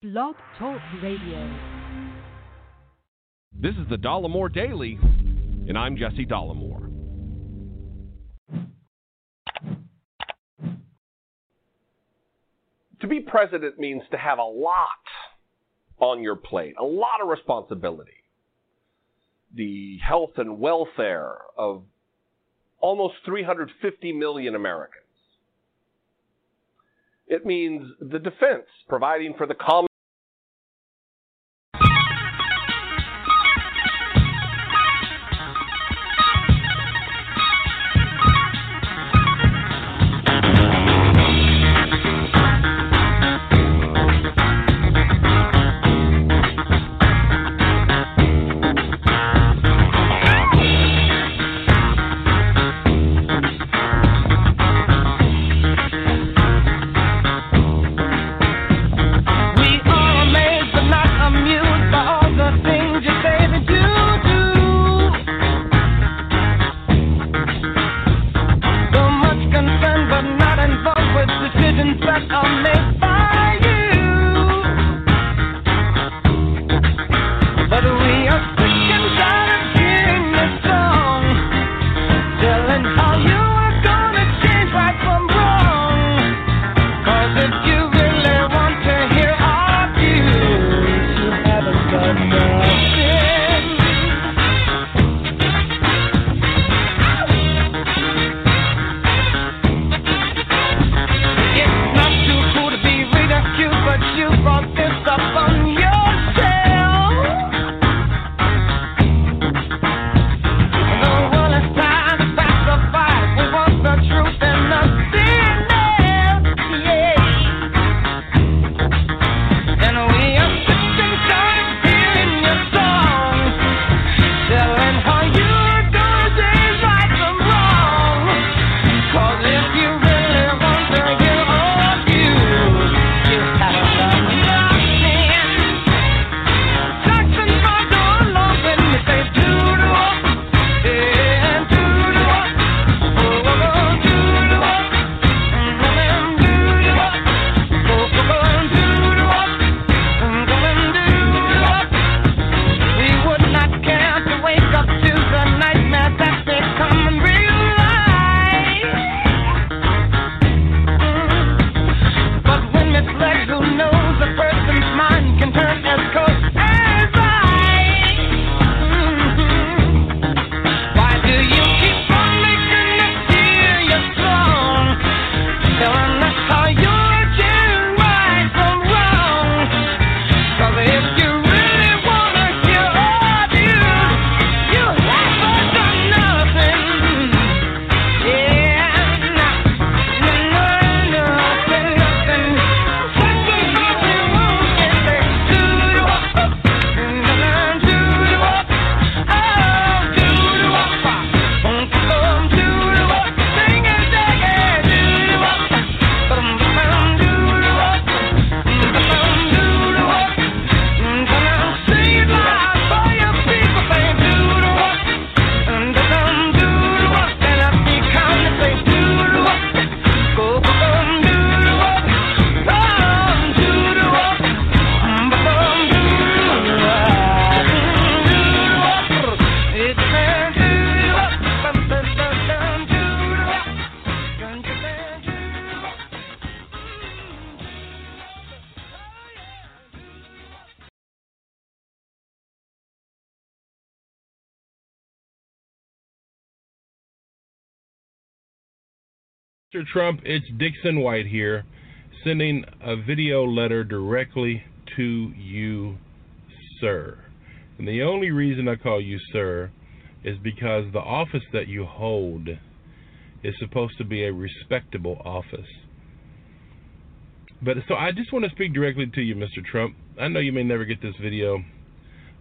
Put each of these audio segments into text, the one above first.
Blog Talk Radio. This is the Dollemore Daily, and I'm Jesse Dollemore. To be president means to have a lot on your plate, a lot of responsibility. The health and welfare of almost 350 million Americans. It means the defense, providing for the common Mr. Trump, it's Dixon White here, sending a video letter directly to you, sir. And the only reason I call you sir is because the office that you hold is supposed to be a respectable office. But so I just want to speak directly to you, Mr. Trump. I know you may never get this video.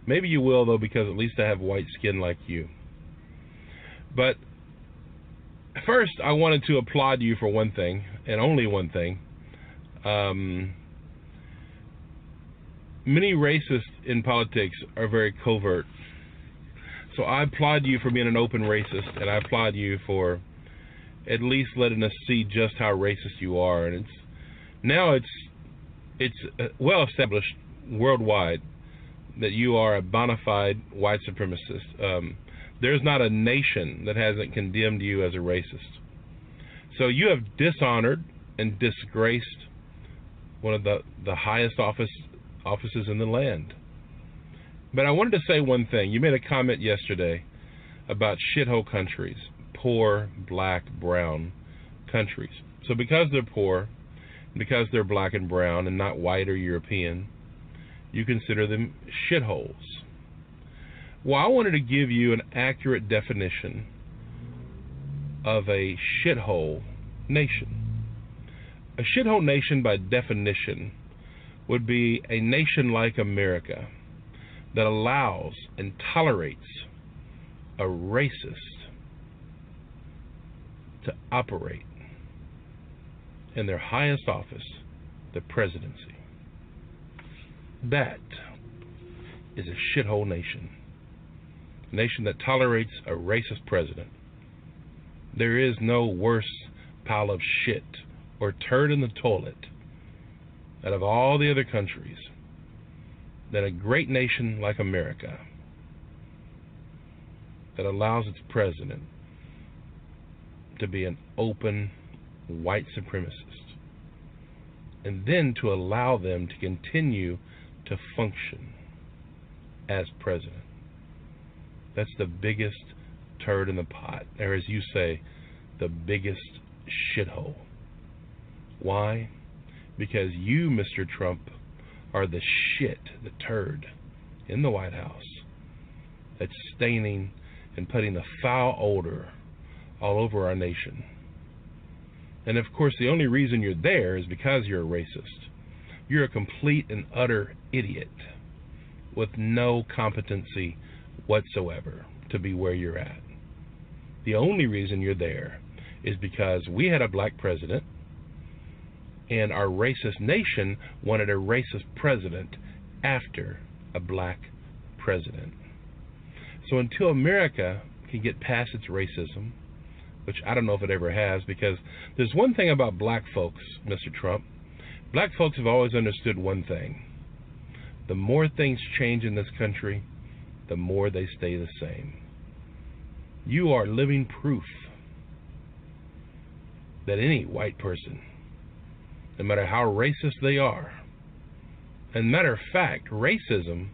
Maybe you will, though, because at least I have white skin like you. But first, I wanted to applaud you for one thing, and only one thing. Um, many racists in politics are very covert. So I applaud you for being an open racist, and I applaud you for at least letting us see just how racist you are. And it's now it's it's uh, well established worldwide that you are a bona fide white supremacist. Um, there's not a nation that hasn't condemned you as a racist. So you have dishonored and disgraced one of the, the highest office offices in the land. But I wanted to say one thing. You made a comment yesterday about shithole countries, poor, black, brown countries. So because they're poor, because they're black and brown and not white or European, you consider them shitholes. Well, I wanted to give you an accurate definition of a shithole nation. A shithole nation, by definition, would be a nation like America that allows and tolerates a racist to operate in their highest office, the presidency. That is a shithole nation. Nation that tolerates a racist president. There is no worse pile of shit or turd in the toilet out of all the other countries than a great nation like America that allows its president to be an open white supremacist and then to allow them to continue to function as president. That's the biggest turd in the pot, or as you say, the biggest shithole. Why? Because you, Mr. Trump, are the shit, the turd in the White House that's staining and putting the foul odor all over our nation. And of course, the only reason you're there is because you're a racist. You're a complete and utter idiot with no competency whatsoever to be where you're at. The only reason you're there is because we had a black president and our racist nation wanted a racist president after a black president. So until America can get past its racism, which I don't know if it ever has, because there's one thing about black folks, Mr. Trump. Black folks have always understood one thing. The more things change in this country, the more they stay the same. You are living proof that any white person, no matter how racist they are, and matter of fact, racism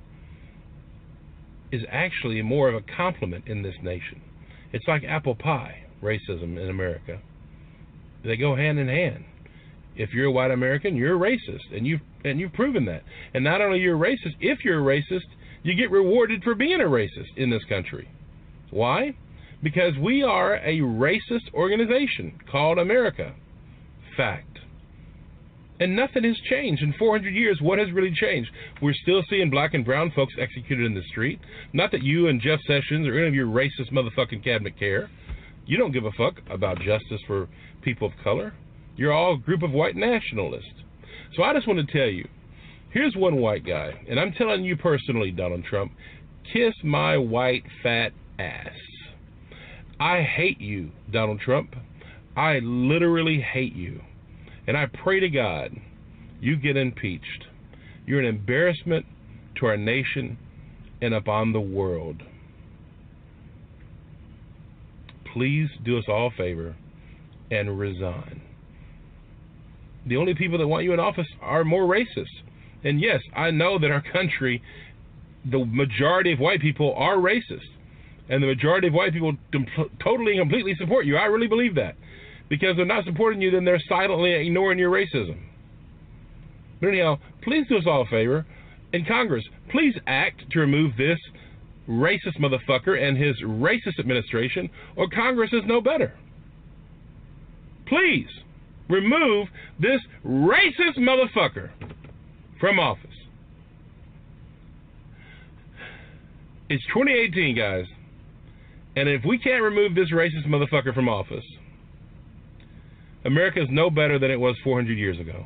is actually more of a compliment in this nation. It's like apple pie racism in America. They go hand in hand. If you're a white American, you're racist, and you've and you've proven that. And not only you're racist, if you're a racist, you get rewarded for being a racist in this country. Why? Because we are a racist organization called America. Fact. And nothing has changed. In 400 years, what has really changed? We're still seeing black and brown folks executed in the street. Not that you and Jeff Sessions or any of your racist motherfucking cabinet care. You don't give a fuck about justice for people of color. You're all a group of white nationalists. So I just want to tell you here's one white guy, and I'm telling you personally, Donald Trump, kiss my white fat ass. I hate you, Donald Trump. I literally hate you. And I pray to God you get impeached. You're an embarrassment to our nation and upon the world please do us all a favor and resign. The only people that want you in office are more racist. And yes, I know that our country, the majority of white people are racist. And the majority of white people totally and completely support you. I really believe that. Because they're not supporting you, then they're silently ignoring your racism. But anyhow, please do us all a favor. In Congress, please act to remove this racist motherfucker and his racist administration, or Congress is no better. Please remove this racist motherfucker from office. It's 2018, guys. And if we can't remove this racist motherfucker from office, America is no better than it was 400 years ago.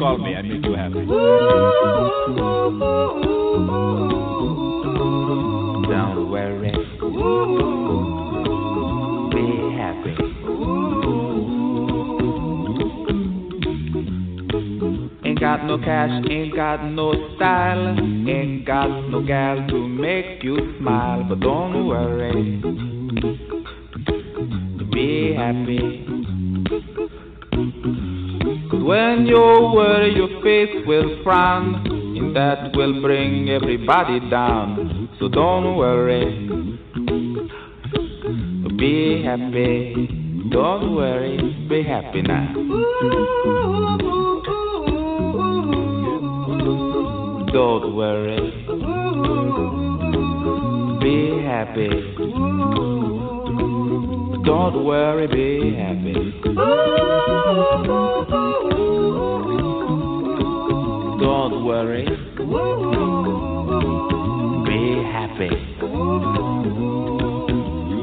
Call me. I make everybody down. So don't worry. Be happy. Don't worry. Be happy now. Don't worry. Be happy. Don't worry, be happy. Don't worry.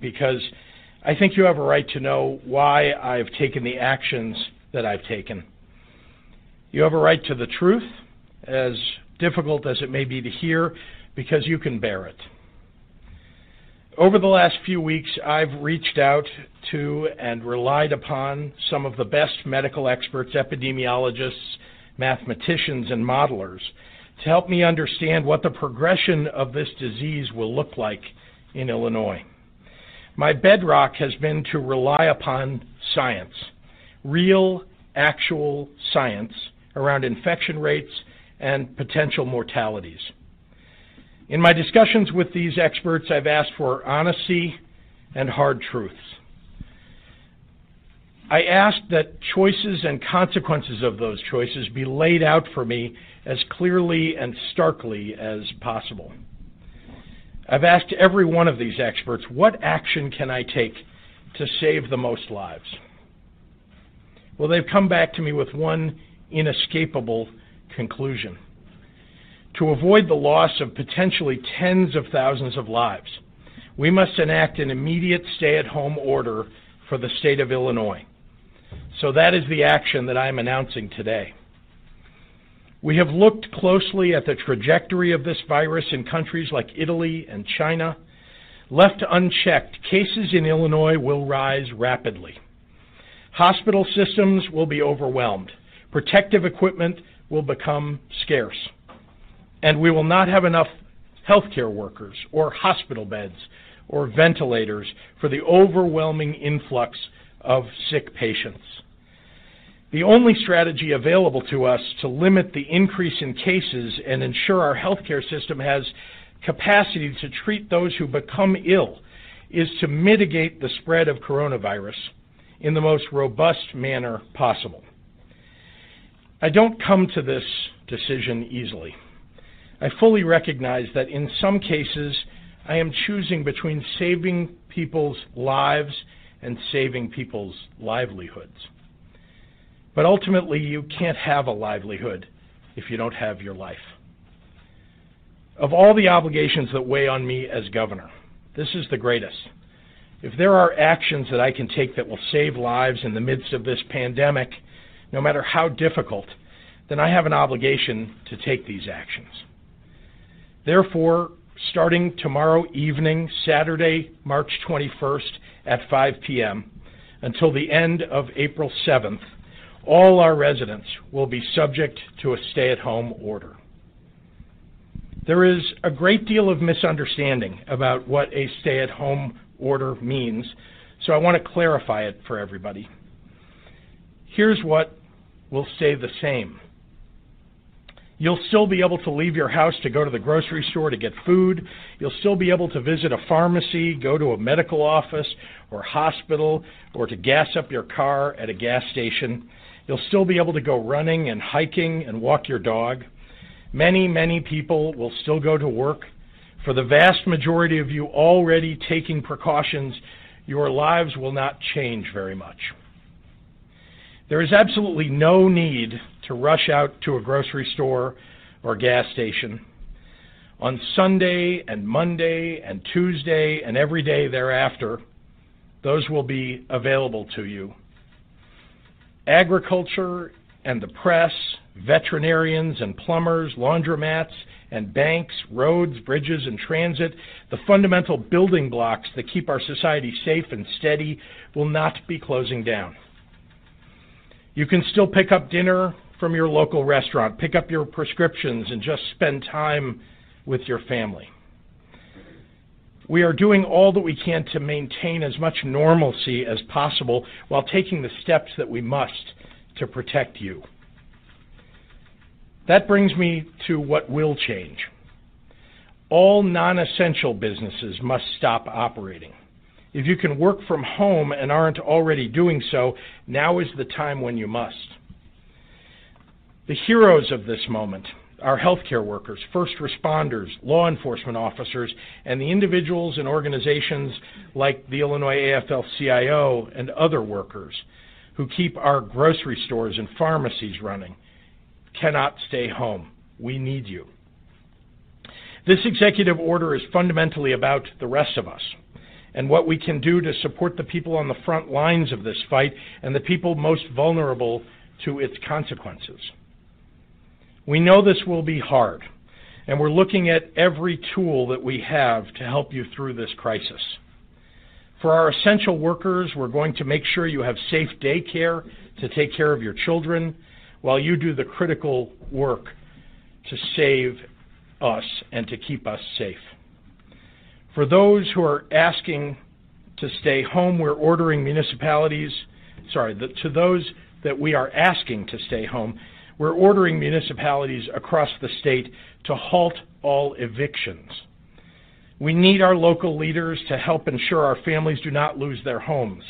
Because I think you have a right to know why I've taken the actions that I've taken. You have a right to the truth, as difficult as it may be to hear, because you can bear it. Over the last few weeks, I've reached out to and relied upon some of the best medical experts, epidemiologists, mathematicians, and modelers to help me understand what the progression of this disease will look like in Illinois. My bedrock has been to rely upon science, real, actual science around infection rates and potential mortalities. In my discussions with these experts, I've asked for honesty and hard truths. I asked that choices and consequences of those choices be laid out for me as clearly and starkly as possible. I've asked every one of these experts, what action can I take to save the most lives? Well, they've come back to me with one inescapable conclusion. To avoid the loss of potentially tens of thousands of lives, we must enact an immediate stay at home order for the state of Illinois. So that is the action that I'm announcing today. We have looked closely at the trajectory of this virus in countries like Italy and China, Left unchecked, cases in Illinois will rise rapidly. Hospital systems will be overwhelmed. Protective equipment will become scarce. And we will not have enough healthcare workers or hospital beds or ventilators for the overwhelming influx of sick patients. The only strategy available to us to limit the increase in cases and ensure our healthcare system has capacity to treat those who become ill is to mitigate the spread of coronavirus in the most robust manner possible. I don't come to this decision easily. I fully recognize that in some cases I am choosing between saving people's lives and saving people's livelihoods. But ultimately, you can't have a livelihood if you don't have your life. Of all the obligations that weigh on me as governor, this is the greatest. If there are actions that I can take that will save lives in the midst of this pandemic, no matter how difficult, then I have an obligation to take these actions. Therefore, starting tomorrow evening, Saturday, March 21st at 5 p.m., until the end of April 7th, all our residents will be subject to a stay at home order. There is a great deal of misunderstanding about what a stay at home order means, so I want to clarify it for everybody. Here's what will stay the same. You'll still be able to leave your house to go to the grocery store to get food. You'll still be able to visit a pharmacy, go to a medical office or hospital, or to gas up your car at a gas station. You'll still be able to go running and hiking and walk your dog. Many, many people will still go to work. For the vast majority of you already taking precautions, your lives will not change very much. There is absolutely no need to rush out to a grocery store or gas station. On Sunday and Monday and Tuesday and every day thereafter, those will be available to you agriculture and the press, veterinarians and plumbers, laundromats and banks, roads, bridges, and transit, the fundamental building blocks that keep our society safe and steady, will not be closing down. You can still pick up dinner from your local restaurant, pick up your prescriptions, and just spend time with your family. We are doing all that we can to maintain as much normalcy as possible while taking the steps that we must to protect you. That brings me to what will change. All non essential businesses must stop operating. If you can work from home and aren't already doing so, now is the time when you must. The heroes of this moment are healthcare workers, first responders, law enforcement officers, and the individuals and organizations like the Illinois AFL CIO and other workers who keep our grocery stores and pharmacies running cannot stay home. We need you. This executive order is fundamentally about the rest of us and what we can do to support the people on the front lines of this fight and the people most vulnerable to its consequences. We know this will be hard, and we're looking at every tool that we have to help you through this crisis. For our essential workers, we're going to make sure you have safe daycare to take care of your children while you do the critical work to save us and to keep us safe. For those who are asking to stay home, we're ordering municipalities, sorry, the, to those that we are asking to stay home, we're ordering municipalities across the state to halt all evictions. We need our local leaders to help ensure our families do not lose their homes.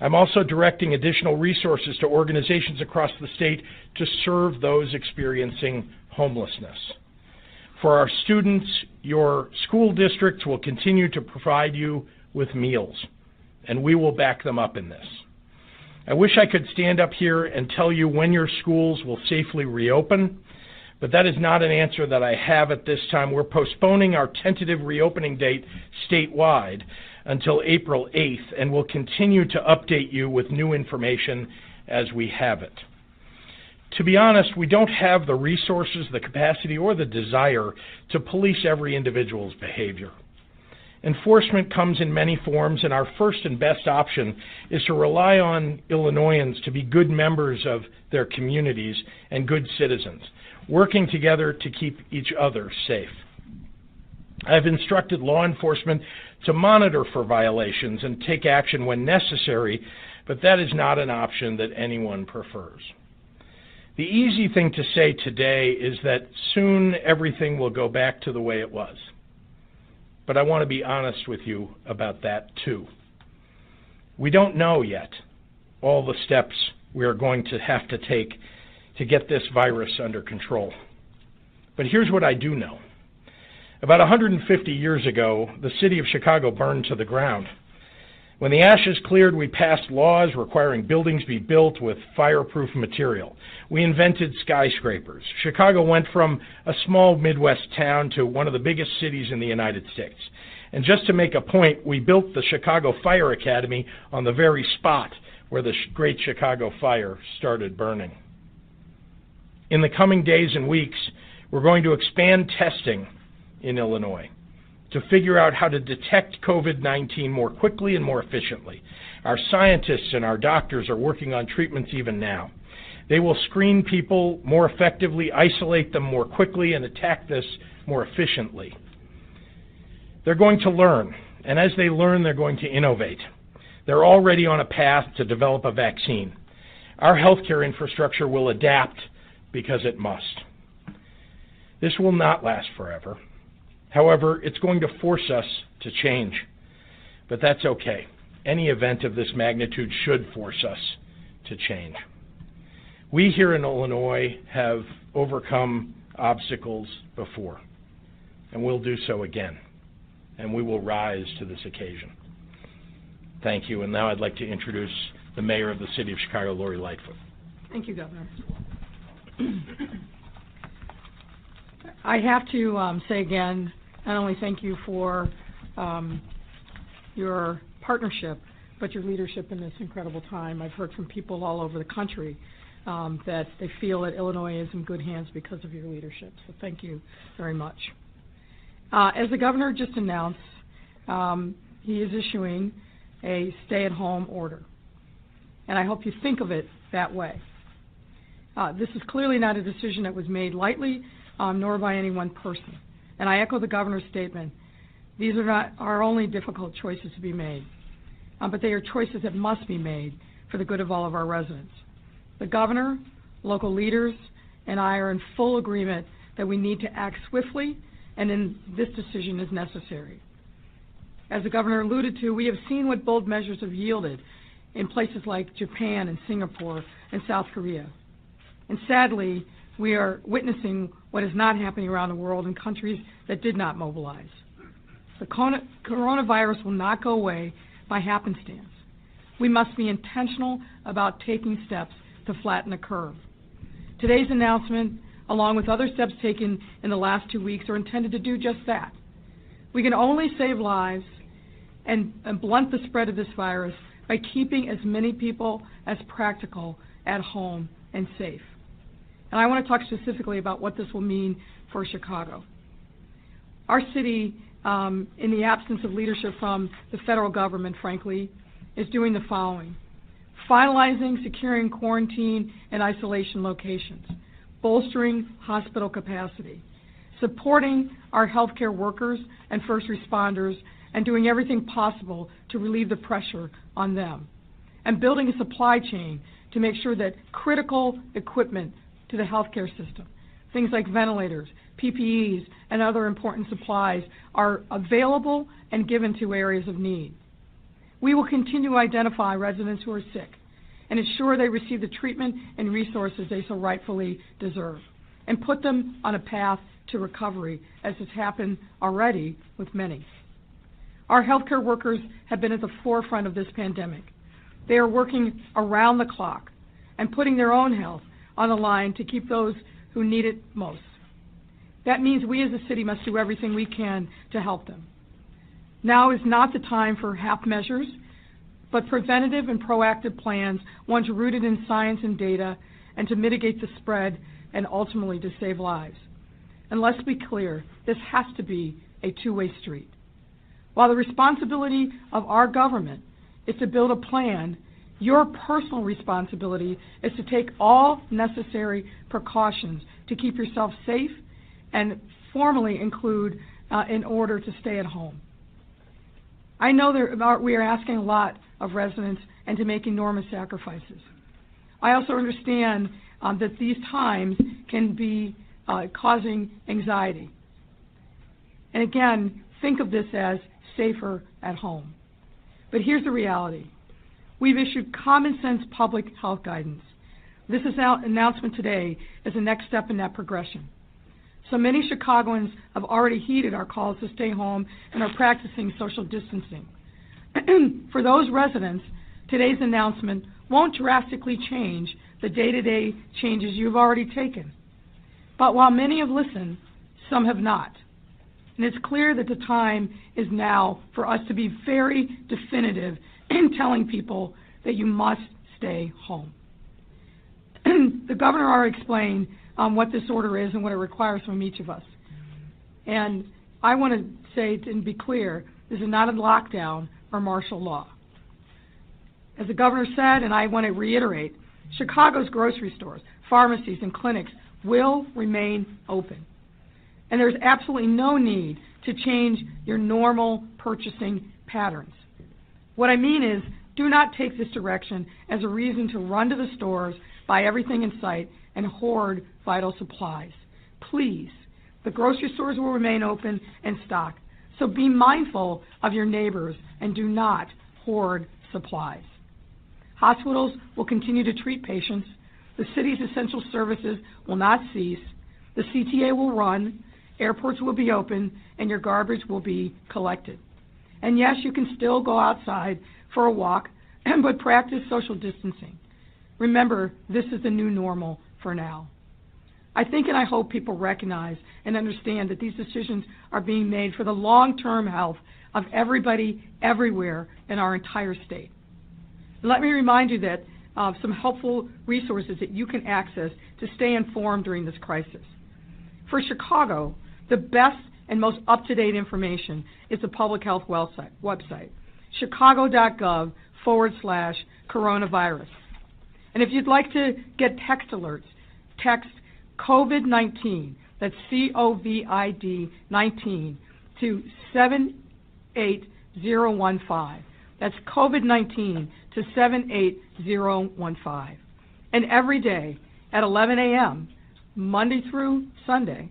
I'm also directing additional resources to organizations across the state to serve those experiencing homelessness. For our students, your school districts will continue to provide you with meals, and we will back them up in this. I wish I could stand up here and tell you when your schools will safely reopen, but that is not an answer that I have at this time. We're postponing our tentative reopening date statewide until April 8th, and we'll continue to update you with new information as we have it. To be honest, we don't have the resources, the capacity, or the desire to police every individual's behavior. Enforcement comes in many forms, and our first and best option is to rely on Illinoisans to be good members of their communities and good citizens, working together to keep each other safe. I've instructed law enforcement to monitor for violations and take action when necessary, but that is not an option that anyone prefers. The easy thing to say today is that soon everything will go back to the way it was. But I want to be honest with you about that too. We don't know yet all the steps we are going to have to take to get this virus under control. But here's what I do know. About 150 years ago, the city of Chicago burned to the ground. When the ashes cleared, we passed laws requiring buildings be built with fireproof material. We invented skyscrapers. Chicago went from a small Midwest town to one of the biggest cities in the United States. And just to make a point, we built the Chicago Fire Academy on the very spot where the Great Chicago Fire started burning. In the coming days and weeks, we're going to expand testing in Illinois to figure out how to detect COVID 19 more quickly and more efficiently. Our scientists and our doctors are working on treatments even now. They will screen people more effectively, isolate them more quickly, and attack this more efficiently. They're going to learn, and as they learn, they're going to innovate. They're already on a path to develop a vaccine. Our healthcare infrastructure will adapt because it must. This will not last forever. However, it's going to force us to change. But that's okay. Any event of this magnitude should force us to change. We here in Illinois have overcome obstacles before, and we'll do so again, and we will rise to this occasion. Thank you, and now I'd like to introduce the mayor of the city of Chicago, Lori Lightfoot. Thank you, Governor. I have to um, say again not only thank you for um, your partnership, but your leadership in this incredible time. I've heard from people all over the country um, that they feel that Illinois is in good hands because of your leadership. So thank you very much. Uh, as the governor just announced, um, he is issuing a stay-at-home order, and I hope you think of it that way. Uh, this is clearly not a decision that was made lightly, um, nor by any one person. And I echo the governor's statement. These are not our only difficult choices to be made, um, but they are choices that must be made for the good of all of our residents. The governor, local leaders, and I are in full agreement that we need to act swiftly and in this decision is necessary. As the governor alluded to, we have seen what bold measures have yielded in places like Japan and Singapore and South Korea. And sadly, we are witnessing what is not happening around the world in countries that did not mobilize. The coronavirus will not go away by happenstance. We must be intentional about taking steps to flatten the curve. Today's announcement, along with other steps taken in the last two weeks, are intended to do just that. We can only save lives and, and blunt the spread of this virus by keeping as many people as practical at home and safe. And I want to talk specifically about what this will mean for Chicago. Our city, um, in the absence of leadership from the federal government, frankly, is doing the following. Finalizing, securing quarantine and isolation locations, bolstering hospital capacity, supporting our healthcare workers and first responders, and doing everything possible to relieve the pressure on them, and building a supply chain to make sure that critical equipment to the healthcare system. Things like ventilators, PPEs, and other important supplies are available and given to areas of need. We will continue to identify residents who are sick and ensure they receive the treatment and resources they so rightfully deserve, and put them on a path to recovery, as has happened already with many. Our healthcare workers have been at the forefront of this pandemic. They are working around the clock and putting their own health on the line to keep those who need it most. That means we as a city must do everything we can to help them. Now is not the time for half measures, but preventative and proactive plans, ones rooted in science and data, and to mitigate the spread and ultimately to save lives. And let's be clear, this has to be a two way street. While the responsibility of our government is to build a plan, your personal responsibility is to take all necessary precautions to keep yourself safe and formally include uh, in order to stay at home. I know we are asking a lot of residents and to make enormous sacrifices. I also understand um, that these times can be uh, causing anxiety. And again, think of this as safer at home. But here's the reality we've issued common sense public health guidance. This announcement today is the next step in that progression. So many Chicagoans have already heeded our calls to stay home and are practicing social distancing. For those residents, today's announcement won't drastically change the day to day changes you've already taken. But while many have listened, some have not. And it's clear that the time is now for us to be very definitive in telling people that you must stay home. the governor already explained um, what this order is and what it requires from each of us. And I want to say and be clear this is not a lockdown or martial law. As the governor said, and I want to reiterate, Chicago's grocery stores, pharmacies, and clinics will remain open. And there's absolutely no need to change your normal purchasing patterns. What I mean is, do not take this direction as a reason to run to the stores, buy everything in sight, and hoard vital supplies. Please, the grocery stores will remain open and stocked, so be mindful of your neighbors and do not hoard supplies. Hospitals will continue to treat patients. The city's essential services will not cease. The CTA will run. Airports will be open, and your garbage will be collected. And yes, you can still go outside for a walk, but practice social distancing. Remember, this is the new normal for now. I think and I hope people recognize and understand that these decisions are being made for the long term health of everybody everywhere in our entire state. Let me remind you that uh, some helpful resources that you can access to stay informed during this crisis. For Chicago, the best and most up to date information is the public health website, chicago.gov forward slash coronavirus. And if you'd like to get text alerts, text COVID 19, that's C O V I D 19, to 78015. That's COVID 19 to 78015. And every day at 11 a.m., Monday through Sunday,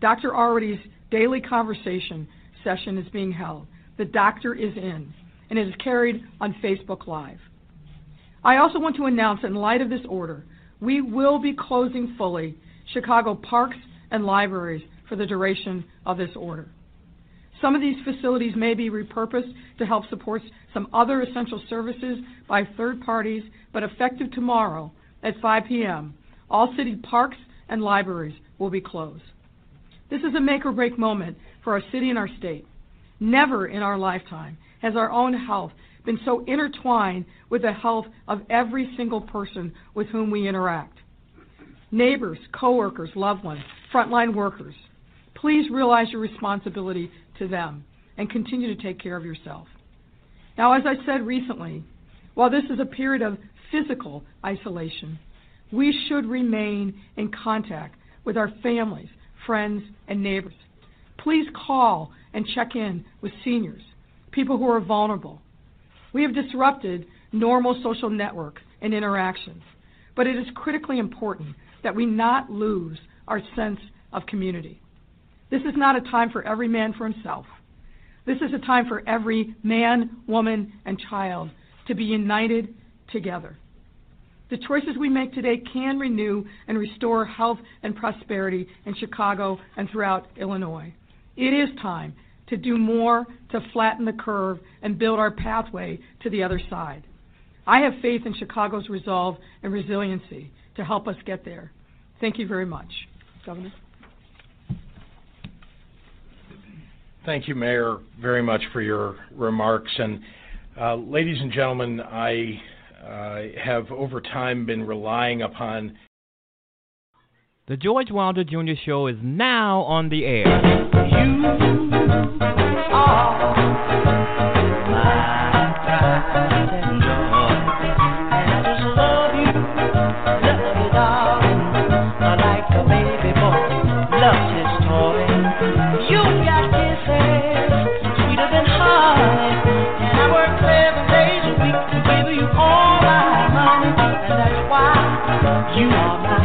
Dr. Arwady's daily conversation session is being held. The doctor is in, and it is carried on Facebook Live. I also want to announce in light of this order, we will be closing fully Chicago parks and libraries for the duration of this order. Some of these facilities may be repurposed to help support some other essential services by third parties, but effective tomorrow at 5 p.m., all city parks and libraries will be closed. This is a make or break moment for our city and our state. Never in our lifetime has our own health been so intertwined with the health of every single person with whom we interact. Neighbors, coworkers, loved ones, frontline workers, please realize your responsibility to them and continue to take care of yourself. Now, as I said recently, while this is a period of physical isolation, we should remain in contact with our families, friends, and neighbors. Please call and check in with seniors, people who are vulnerable. We have disrupted normal social networks and interactions, but it is critically important that we not lose our sense of community. This is not a time for every man for himself. This is a time for every man, woman, and child to be united together. The choices we make today can renew and restore health and prosperity in Chicago and throughout Illinois. It is time to do more to flatten the curve and build our pathway to the other side. I have faith in Chicago's resolve and resiliency to help us get there. Thank you very much. Governor? Thank you, Mayor, very much for your remarks. And uh, ladies and gentlemen, I Uh, have over time been relying upon. The George Wilder Jr. Show is now on the air. You are Oh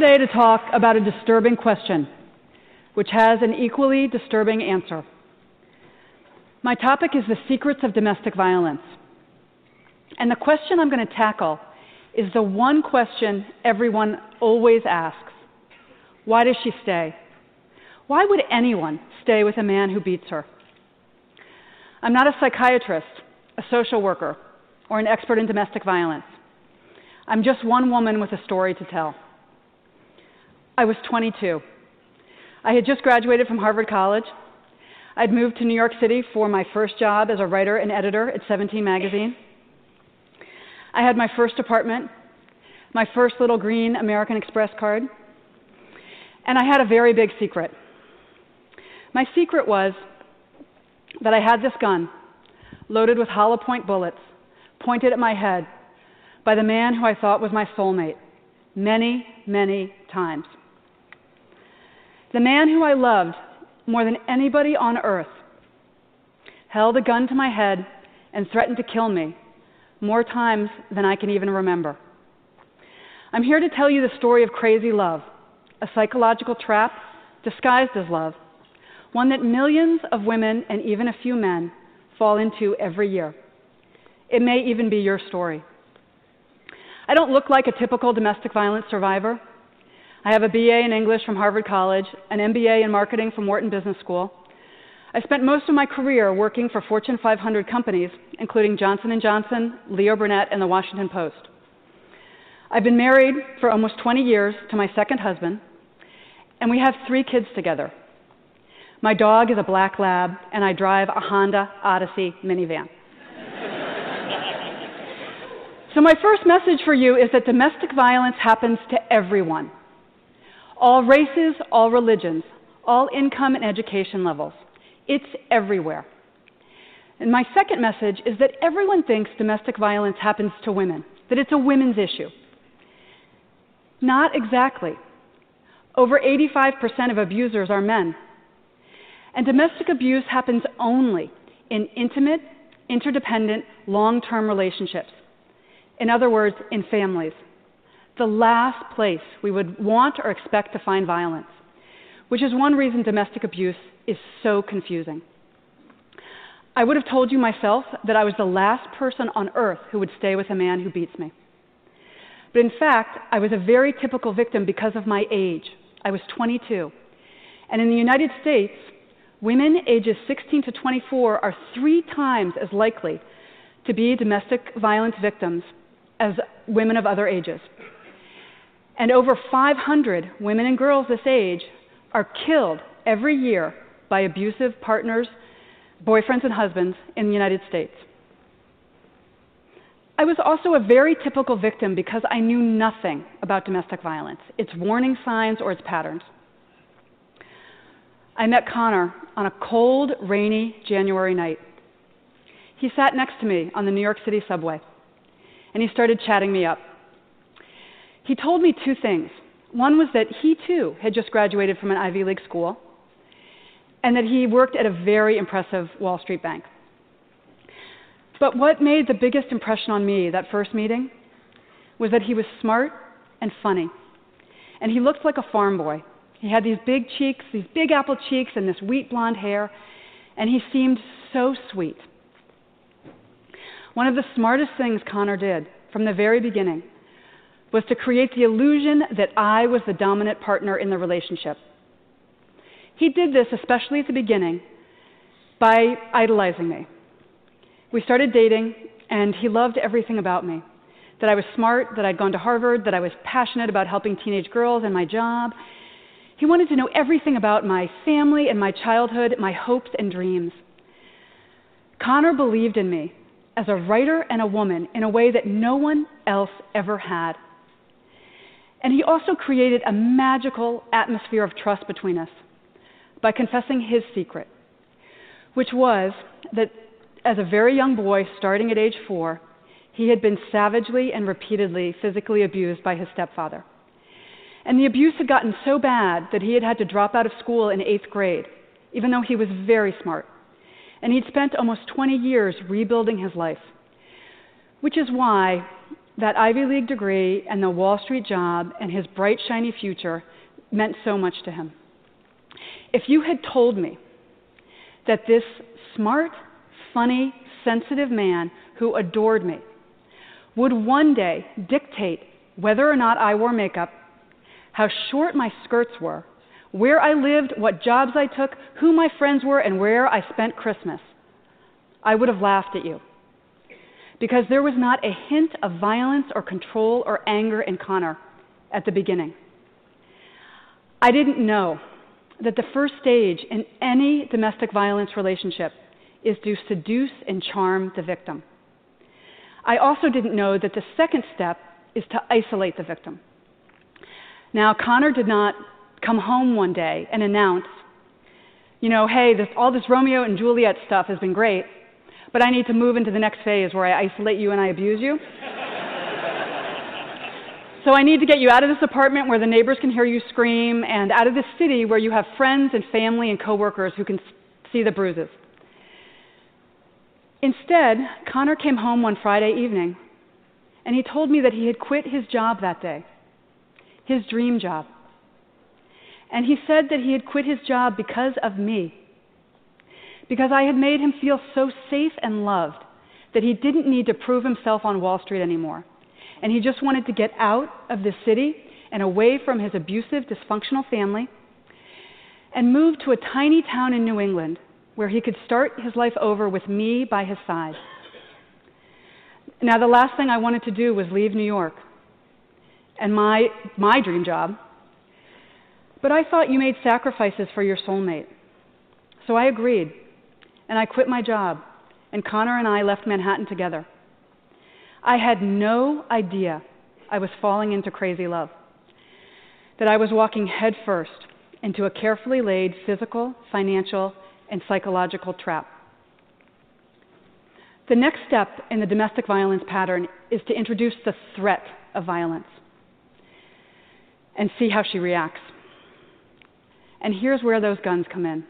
today to talk about a disturbing question, which has an equally disturbing answer. My topic is the secrets of domestic violence. And the question I'm going to tackle is the one question everyone always asks Why does she stay? Why would anyone stay with a man who beats her? I'm not a psychiatrist, a social worker, or an expert in domestic violence. I'm just one woman with a story to tell. I was 22. I had just graduated from Harvard College. I'd moved to New York City for my first job as a writer and editor at 17 Magazine. I had my first apartment, my first little green American Express card, and I had a very big secret. My secret was that I had this gun loaded with hollow point bullets pointed at my head by the man who I thought was my soulmate many, many times. The man who I loved more than anybody on earth held a gun to my head and threatened to kill me more times than I can even remember. I'm here to tell you the story of crazy love, a psychological trap disguised as love one that millions of women and even a few men fall into every year. It may even be your story. I don't look like a typical domestic violence survivor. I have a BA in English from Harvard College, an MBA in marketing from Wharton Business School. I spent most of my career working for Fortune 500 companies, including Johnson & Johnson, Leo Burnett, and the Washington Post. I've been married for almost 20 years to my second husband, and we have three kids together. My dog is a black lab, and I drive a Honda Odyssey minivan. so, my first message for you is that domestic violence happens to everyone all races, all religions, all income and education levels. It's everywhere. And my second message is that everyone thinks domestic violence happens to women, that it's a women's issue. Not exactly. Over 85% of abusers are men. And domestic abuse happens only in intimate, interdependent, long term relationships. In other words, in families. The last place we would want or expect to find violence, which is one reason domestic abuse is so confusing. I would have told you myself that I was the last person on earth who would stay with a man who beats me. But in fact, I was a very typical victim because of my age. I was 22. And in the United States, Women ages 16 to 24 are three times as likely to be domestic violence victims as women of other ages. And over 500 women and girls this age are killed every year by abusive partners, boyfriends, and husbands in the United States. I was also a very typical victim because I knew nothing about domestic violence, its warning signs, or its patterns. I met Connor on a cold, rainy January night. He sat next to me on the New York City subway, and he started chatting me up. He told me two things. One was that he too had just graduated from an Ivy League school, and that he worked at a very impressive Wall Street bank. But what made the biggest impression on me that first meeting was that he was smart and funny, and he looked like a farm boy. He had these big cheeks, these big apple cheeks, and this wheat blonde hair, and he seemed so sweet. One of the smartest things Connor did from the very beginning was to create the illusion that I was the dominant partner in the relationship. He did this, especially at the beginning, by idolizing me. We started dating, and he loved everything about me that I was smart, that I'd gone to Harvard, that I was passionate about helping teenage girls and my job, he wanted to know everything about my family and my childhood, my hopes and dreams. Connor believed in me as a writer and a woman in a way that no one else ever had. And he also created a magical atmosphere of trust between us by confessing his secret, which was that as a very young boy, starting at age four, he had been savagely and repeatedly physically abused by his stepfather. And the abuse had gotten so bad that he had had to drop out of school in eighth grade, even though he was very smart. And he'd spent almost 20 years rebuilding his life. Which is why, that Ivy League degree and the Wall Street job and his bright, shiny future meant so much to him. If you had told me that this smart, funny, sensitive man who adored me would one day dictate whether or not I wore makeup, how short my skirts were, where I lived, what jobs I took, who my friends were, and where I spent Christmas, I would have laughed at you. Because there was not a hint of violence or control or anger in Connor at the beginning. I didn't know that the first stage in any domestic violence relationship is to seduce and charm the victim. I also didn't know that the second step is to isolate the victim. Now, Connor did not come home one day and announce, you know, hey, this, all this Romeo and Juliet stuff has been great, but I need to move into the next phase where I isolate you and I abuse you. so I need to get you out of this apartment where the neighbors can hear you scream and out of this city where you have friends and family and coworkers who can see the bruises. Instead, Connor came home one Friday evening and he told me that he had quit his job that day, his dream job. And he said that he had quit his job because of me, because I had made him feel so safe and loved that he didn't need to prove himself on Wall Street anymore. And he just wanted to get out of the city and away from his abusive, dysfunctional family and move to a tiny town in New England where he could start his life over with me by his side. Now, the last thing I wanted to do was leave New York and my, my dream job. But I thought you made sacrifices for your soulmate. So I agreed, and I quit my job, and Connor and I left Manhattan together. I had no idea I was falling into crazy love, that I was walking headfirst into a carefully laid physical, financial, and psychological trap. The next step in the domestic violence pattern is to introduce the threat of violence and see how she reacts. And here's where those guns come in.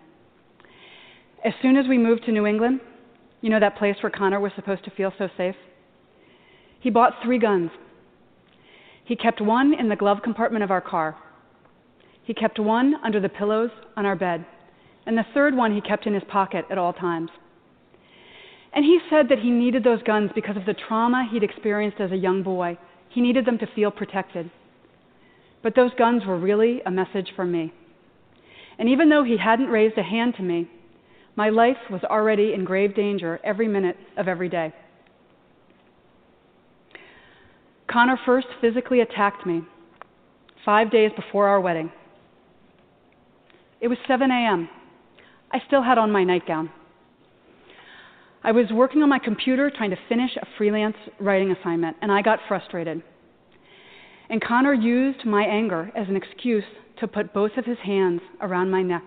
As soon as we moved to New England, you know that place where Connor was supposed to feel so safe? He bought three guns. He kept one in the glove compartment of our car. He kept one under the pillows on our bed. And the third one he kept in his pocket at all times. And he said that he needed those guns because of the trauma he'd experienced as a young boy. He needed them to feel protected. But those guns were really a message for me. And even though he hadn't raised a hand to me, my life was already in grave danger every minute of every day. Connor first physically attacked me five days before our wedding. It was 7 a.m. I still had on my nightgown. I was working on my computer trying to finish a freelance writing assignment, and I got frustrated. And Connor used my anger as an excuse to put both of his hands around my neck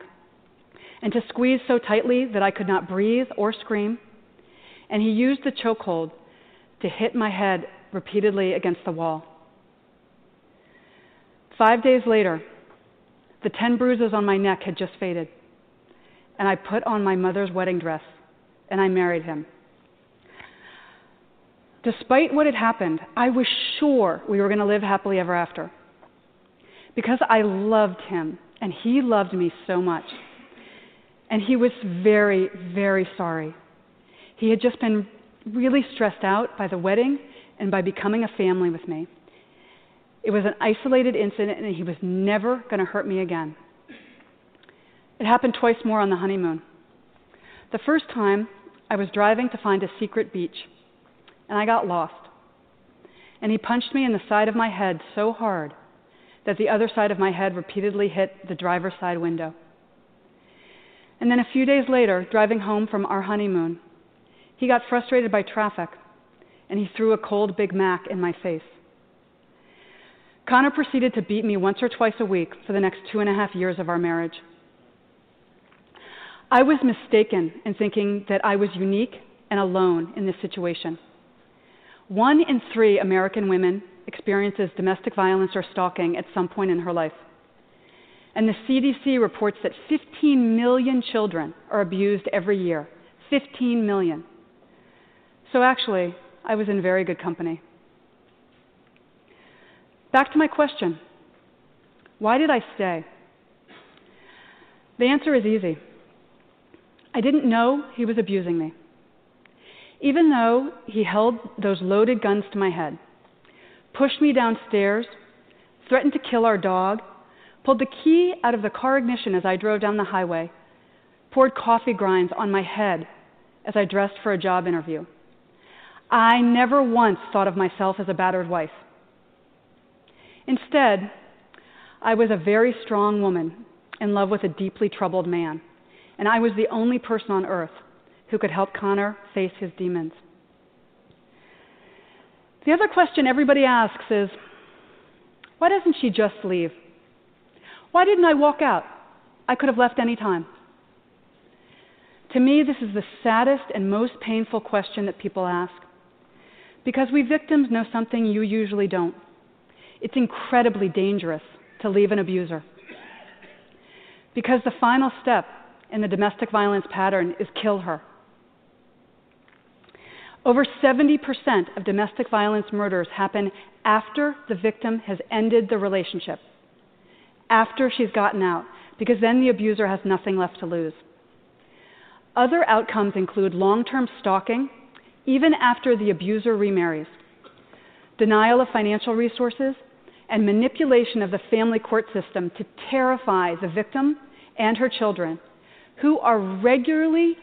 and to squeeze so tightly that I could not breathe or scream. And he used the chokehold to hit my head repeatedly against the wall. Five days later, the ten bruises on my neck had just faded, and I put on my mother's wedding dress and I married him. Despite what had happened, I was sure we were going to live happily ever after because I loved him and he loved me so much. And he was very, very sorry. He had just been really stressed out by the wedding and by becoming a family with me. It was an isolated incident, and he was never going to hurt me again. It happened twice more on the honeymoon. The first time, I was driving to find a secret beach, and I got lost. And he punched me in the side of my head so hard that the other side of my head repeatedly hit the driver's side window. And then a few days later, driving home from our honeymoon, he got frustrated by traffic and he threw a cold Big Mac in my face. Connor proceeded to beat me once or twice a week for the next two and a half years of our marriage. I was mistaken in thinking that I was unique and alone in this situation. One in three American women experiences domestic violence or stalking at some point in her life. And the CDC reports that 15 million children are abused every year. 15 million. So actually, I was in very good company. Back to my question why did I stay? The answer is easy. I didn't know he was abusing me. Even though he held those loaded guns to my head, pushed me downstairs, threatened to kill our dog, pulled the key out of the car ignition as I drove down the highway, poured coffee grinds on my head as I dressed for a job interview. I never once thought of myself as a battered wife. Instead, I was a very strong woman in love with a deeply troubled man, and I was the only person on earth who could help Connor face his demons. The other question everybody asks is why doesn't she just leave? Why didn't I walk out? I could have left any time. To me, this is the saddest and most painful question that people ask. Because we victims know something you usually don't. It's incredibly dangerous to leave an abuser. Because the final step in the domestic violence pattern is kill her. Over 70% of domestic violence murders happen after the victim has ended the relationship, after she's gotten out, because then the abuser has nothing left to lose. Other outcomes include long term stalking, even after the abuser remarries, denial of financial resources, and manipulation of the family court system to terrify the victim and her children, who are regularly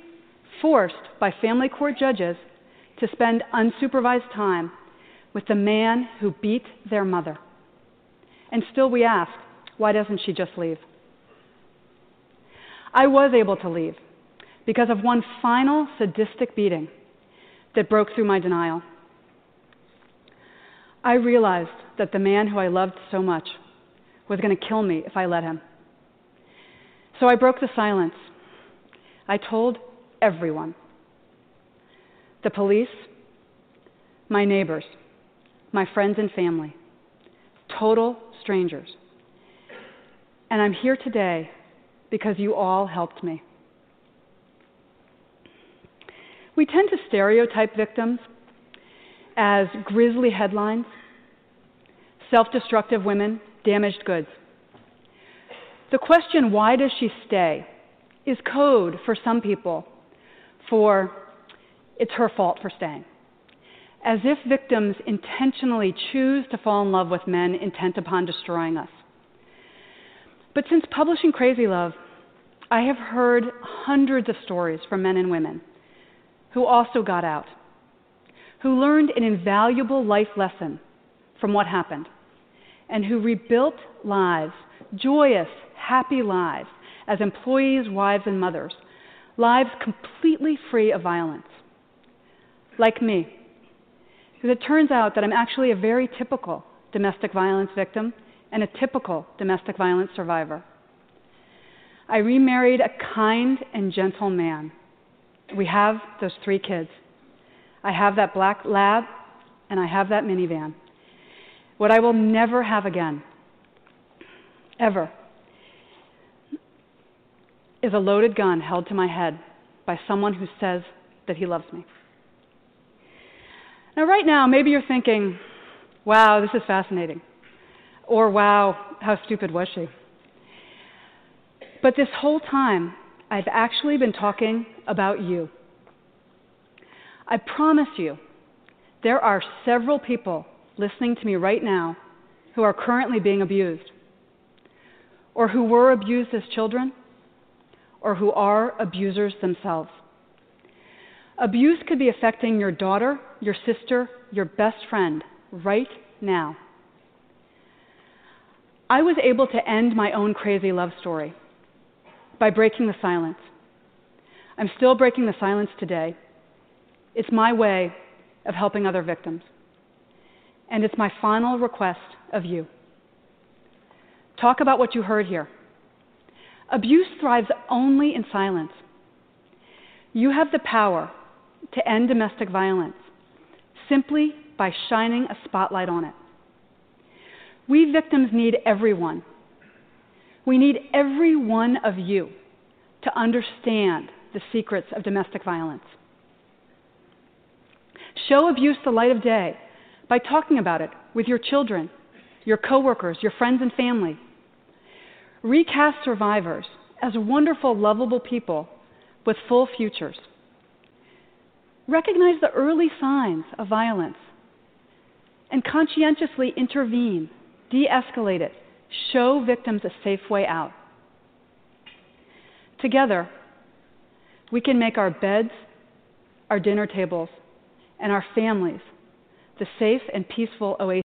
forced by family court judges to spend unsupervised time with the man who beat their mother. And still we ask, why doesn't she just leave? I was able to leave because of one final sadistic beating that broke through my denial. I realized that the man who I loved so much was going to kill me if I let him. So I broke the silence. I told everyone the police, my neighbors, my friends and family, total strangers. And I'm here today because you all helped me. We tend to stereotype victims as grisly headlines, self destructive women, damaged goods. The question, why does she stay, is code for some people for it's her fault for staying. As if victims intentionally choose to fall in love with men intent upon destroying us. But since publishing Crazy Love, I have heard hundreds of stories from men and women who also got out, who learned an invaluable life lesson from what happened, and who rebuilt lives, joyous, happy lives, as employees, wives, and mothers, lives completely free of violence. Like me. Because it turns out that I'm actually a very typical domestic violence victim and a typical domestic violence survivor. I remarried a kind and gentle man we have those three kids. I have that black lab, and I have that minivan. What I will never have again, ever, is a loaded gun held to my head by someone who says that he loves me. Now, right now, maybe you're thinking, wow, this is fascinating. Or, wow, how stupid was she? But this whole time, I've actually been talking about you. I promise you, there are several people listening to me right now who are currently being abused, or who were abused as children, or who are abusers themselves. Abuse could be affecting your daughter, your sister, your best friend right now. I was able to end my own crazy love story by breaking the silence. I'm still breaking the silence today. It's my way of helping other victims. And it's my final request of you. Talk about what you heard here. Abuse thrives only in silence. You have the power to end domestic violence simply by shining a spotlight on it. We victims need everyone we need every one of you to understand the secrets of domestic violence. Show abuse the light of day by talking about it with your children, your coworkers, your friends and family. Recast survivors as wonderful, lovable people with full futures. Recognize the early signs of violence and conscientiously intervene, de escalate it, show victims a safe way out. Together, we can make our beds, our dinner tables, and our families the safe and peaceful oasis.